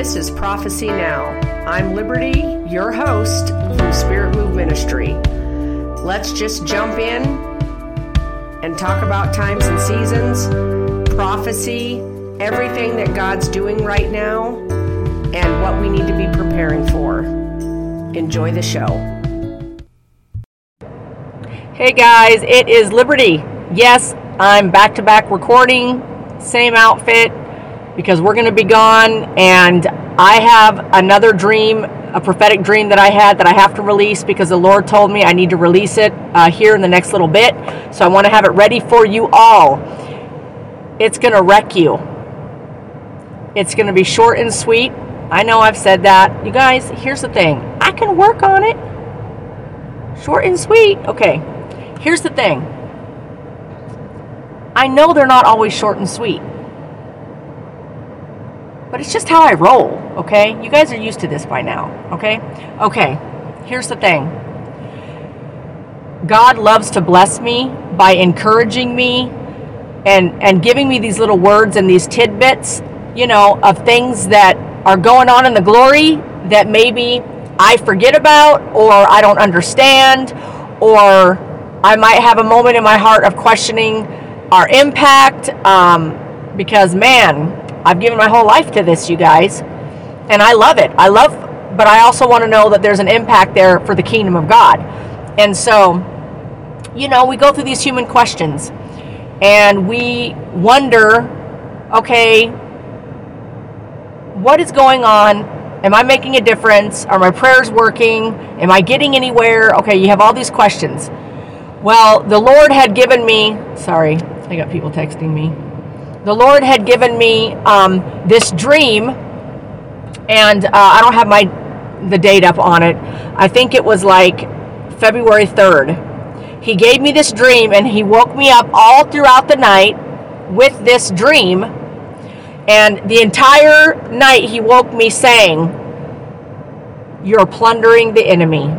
This is Prophecy Now. I'm Liberty, your host from Spirit Move Ministry. Let's just jump in and talk about times and seasons, prophecy, everything that God's doing right now, and what we need to be preparing for. Enjoy the show. Hey guys, it is Liberty. Yes, I'm back to back recording, same outfit, because we're going to be gone and I have another dream, a prophetic dream that I had that I have to release because the Lord told me I need to release it uh, here in the next little bit. So I want to have it ready for you all. It's going to wreck you. It's going to be short and sweet. I know I've said that. You guys, here's the thing I can work on it. Short and sweet. Okay, here's the thing I know they're not always short and sweet. But it's just how I roll, okay? You guys are used to this by now, okay? Okay, here's the thing God loves to bless me by encouraging me and, and giving me these little words and these tidbits, you know, of things that are going on in the glory that maybe I forget about or I don't understand or I might have a moment in my heart of questioning our impact um, because, man, I've given my whole life to this, you guys, and I love it. I love, but I also want to know that there's an impact there for the kingdom of God. And so, you know, we go through these human questions and we wonder, okay, what is going on? Am I making a difference? Are my prayers working? Am I getting anywhere? Okay, you have all these questions. Well, the Lord had given me, sorry, I got people texting me the Lord had given me um, this dream, and uh, I don't have my the date up on it. I think it was like February 3rd. He gave me this dream, and he woke me up all throughout the night with this dream. And the entire night, he woke me saying, You're plundering the enemy.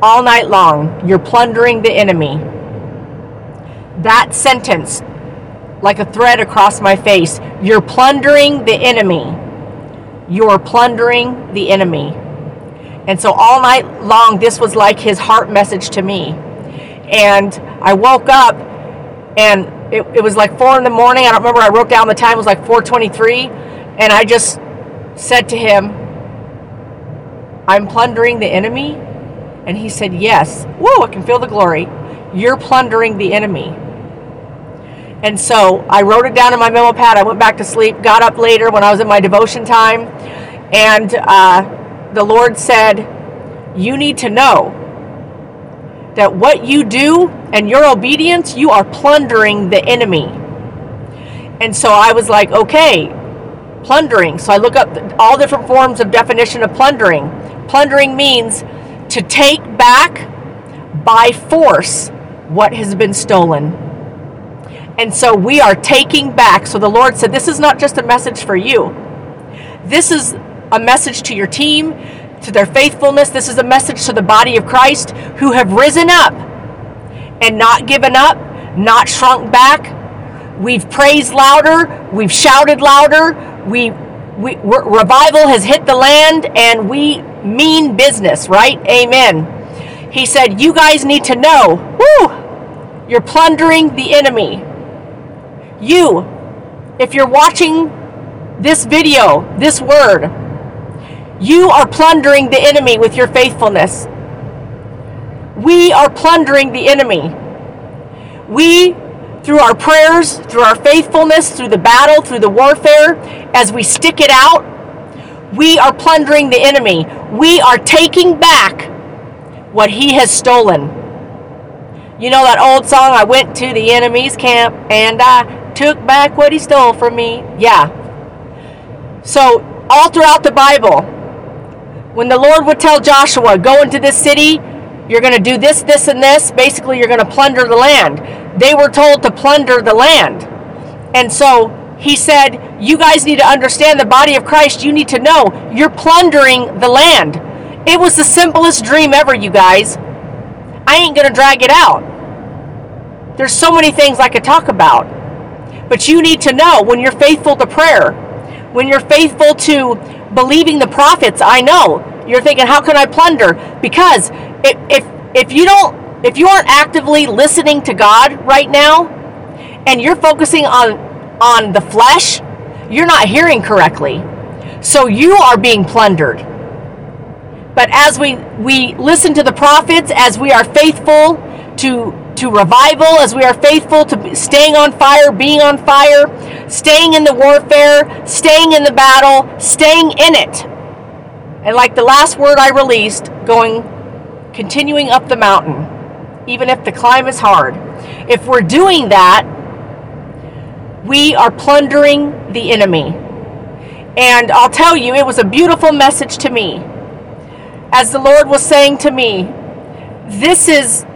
All night long, you're plundering the enemy. That sentence like a thread across my face. You're plundering the enemy. You're plundering the enemy. And so all night long, this was like his heart message to me. And I woke up and it, it was like four in the morning. I don't remember. I wrote down the time. It was like 423. And I just said to him, I'm plundering the enemy. And he said, Yes. Whoa, I can feel the glory. You're plundering the enemy. And so I wrote it down in my memo pad. I went back to sleep, got up later when I was in my devotion time, and uh, the Lord said, You need to know that what you do and your obedience, you are plundering the enemy. And so I was like, Okay, plundering. So I look up all different forms of definition of plundering. Plundering means to take back by force what has been stolen. And so we are taking back. So the Lord said, This is not just a message for you. This is a message to your team, to their faithfulness. This is a message to the body of Christ who have risen up and not given up, not shrunk back. We've praised louder, we've shouted louder, we, we revival has hit the land, and we mean business, right? Amen. He said, You guys need to know, whoo, you're plundering the enemy. You, if you're watching this video, this word, you are plundering the enemy with your faithfulness. We are plundering the enemy. We, through our prayers, through our faithfulness, through the battle, through the warfare, as we stick it out, we are plundering the enemy. We are taking back what he has stolen. You know that old song, I went to the enemy's camp and I took back what he stole from me. Yeah. So, all throughout the Bible, when the Lord would tell Joshua, go into this city, you're going to do this, this, and this, basically, you're going to plunder the land. They were told to plunder the land. And so, he said, You guys need to understand the body of Christ. You need to know you're plundering the land. It was the simplest dream ever, you guys. I ain't going to drag it out. There's so many things I could talk about. But you need to know when you're faithful to prayer, when you're faithful to believing the prophets, I know. You're thinking, how can I plunder? Because if, if, if you don't if you aren't actively listening to God right now and you're focusing on on the flesh, you're not hearing correctly. So you are being plundered. But as we we listen to the prophets, as we are faithful to to revival, as we are faithful to staying on fire, being on fire, staying in the warfare, staying in the battle, staying in it. And like the last word I released, going continuing up the mountain even if the climb is hard. If we're doing that, we are plundering the enemy. And I'll tell you, it was a beautiful message to me. As the Lord was saying to me, this is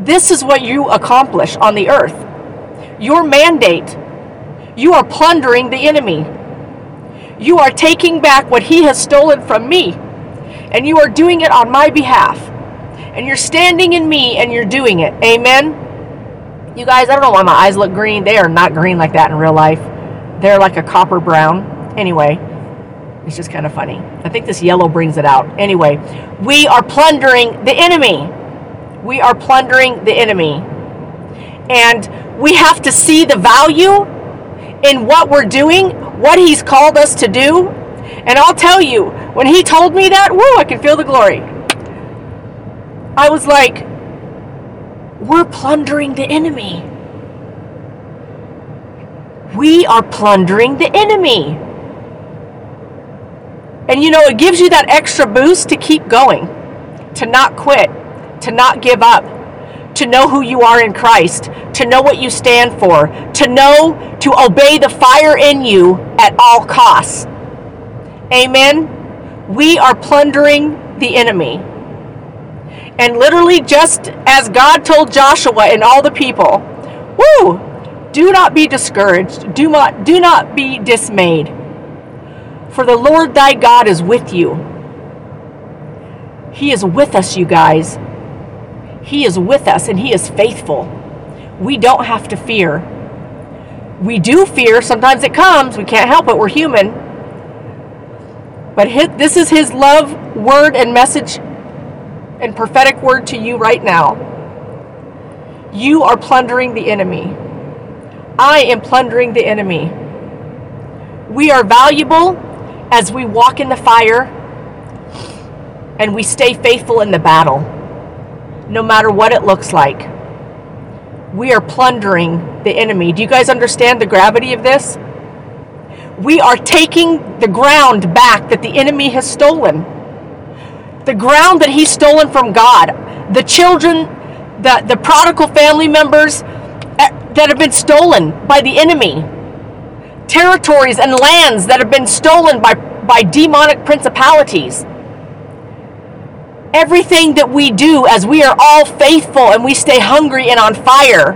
this is what you accomplish on the earth. Your mandate. You are plundering the enemy. You are taking back what he has stolen from me. And you are doing it on my behalf and you're standing in me and you're doing it. Amen. You guys, I don't know why my eyes look green. They are not green like that in real life. They're like a copper brown. Anyway, it's just kind of funny. I think this yellow brings it out. Anyway, we are plundering the enemy. We are plundering the enemy. And we have to see the value in what we're doing, what he's called us to do. And I'll tell you, when he told me that, whoo, I can feel the glory. I was like, we're plundering the enemy. We are plundering the enemy. And you know, it gives you that extra boost to keep going, to not quit, to not give up, to know who you are in Christ, to know what you stand for, to know to obey the fire in you at all costs. Amen. We are plundering the enemy. And literally, just as God told Joshua and all the people, woo, do not be discouraged, do not, do not be dismayed, for the Lord thy God is with you. He is with us, you guys. He is with us and He is faithful. We don't have to fear. We do fear. Sometimes it comes. We can't help it. We're human. But his, this is His love, word, and message and prophetic word to you right now. You are plundering the enemy. I am plundering the enemy. We are valuable as we walk in the fire and we stay faithful in the battle, no matter what it looks like. We are plundering the enemy. Do you guys understand the gravity of this? We are taking the ground back that the enemy has stolen the ground that he's stolen from God, the children, the, the prodigal family members eh, that have been stolen by the enemy, territories and lands that have been stolen by, by demonic principalities. Everything that we do as we are all faithful and we stay hungry and on fire,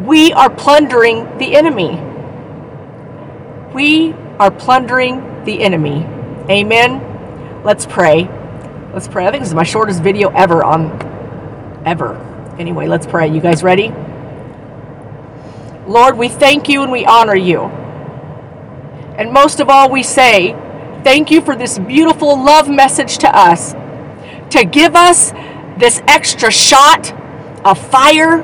we are plundering the enemy. We are plundering the enemy. Amen. Let's pray. Let's pray. I think this is my shortest video ever on ever. Anyway, let's pray. You guys ready? Lord, we thank you and we honor you. And most of all, we say, thank you for this beautiful love message to us to give us this extra shot of fire,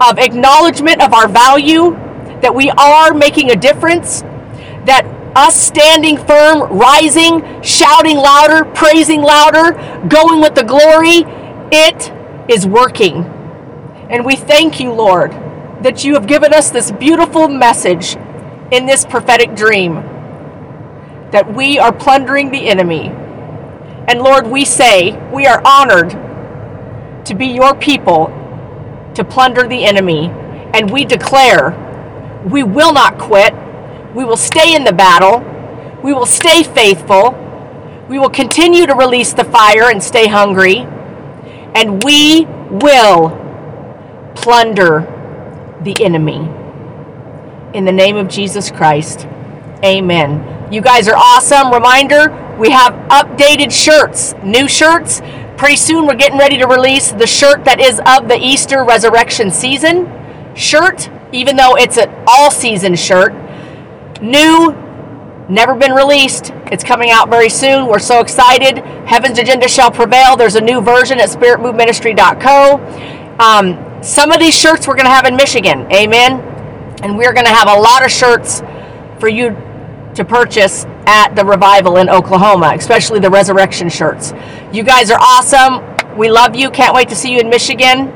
of acknowledgement of our value, that we are making a difference, that us standing firm, rising, shouting louder, praising louder, going with the glory, it is working. And we thank you, Lord, that you have given us this beautiful message in this prophetic dream that we are plundering the enemy. And Lord, we say we are honored to be your people to plunder the enemy. And we declare we will not quit we will stay in the battle. We will stay faithful. We will continue to release the fire and stay hungry. And we will plunder the enemy. In the name of Jesus Christ. Amen. You guys are awesome. Reminder we have updated shirts, new shirts. Pretty soon we're getting ready to release the shirt that is of the Easter resurrection season shirt, even though it's an all season shirt new never been released. It's coming out very soon. We're so excited. Heaven's Agenda Shall Prevail. There's a new version at spiritmoveministry.co. Um, some of these shirts we're going to have in Michigan. Amen. And we're going to have a lot of shirts for you to purchase at the revival in Oklahoma, especially the resurrection shirts. You guys are awesome. We love you. Can't wait to see you in Michigan.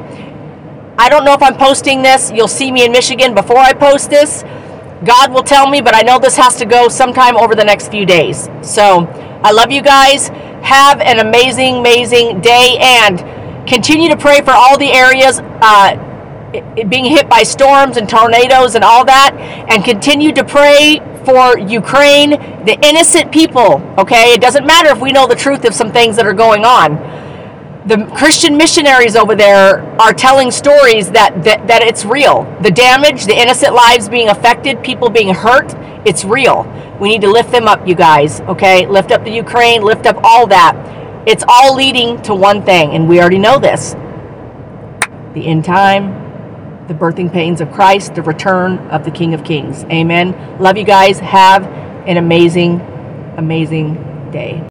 I don't know if I'm posting this. You'll see me in Michigan before I post this. God will tell me, but I know this has to go sometime over the next few days. So I love you guys. Have an amazing, amazing day and continue to pray for all the areas uh, being hit by storms and tornadoes and all that. And continue to pray for Ukraine, the innocent people, okay? It doesn't matter if we know the truth of some things that are going on the Christian missionaries over there are telling stories that, that, that it's real. The damage, the innocent lives being affected, people being hurt, it's real. We need to lift them up, you guys, okay? Lift up the Ukraine, lift up all that. It's all leading to one thing, and we already know this the end time, the birthing pains of Christ, the return of the King of Kings. Amen. Love you guys. Have an amazing, amazing day.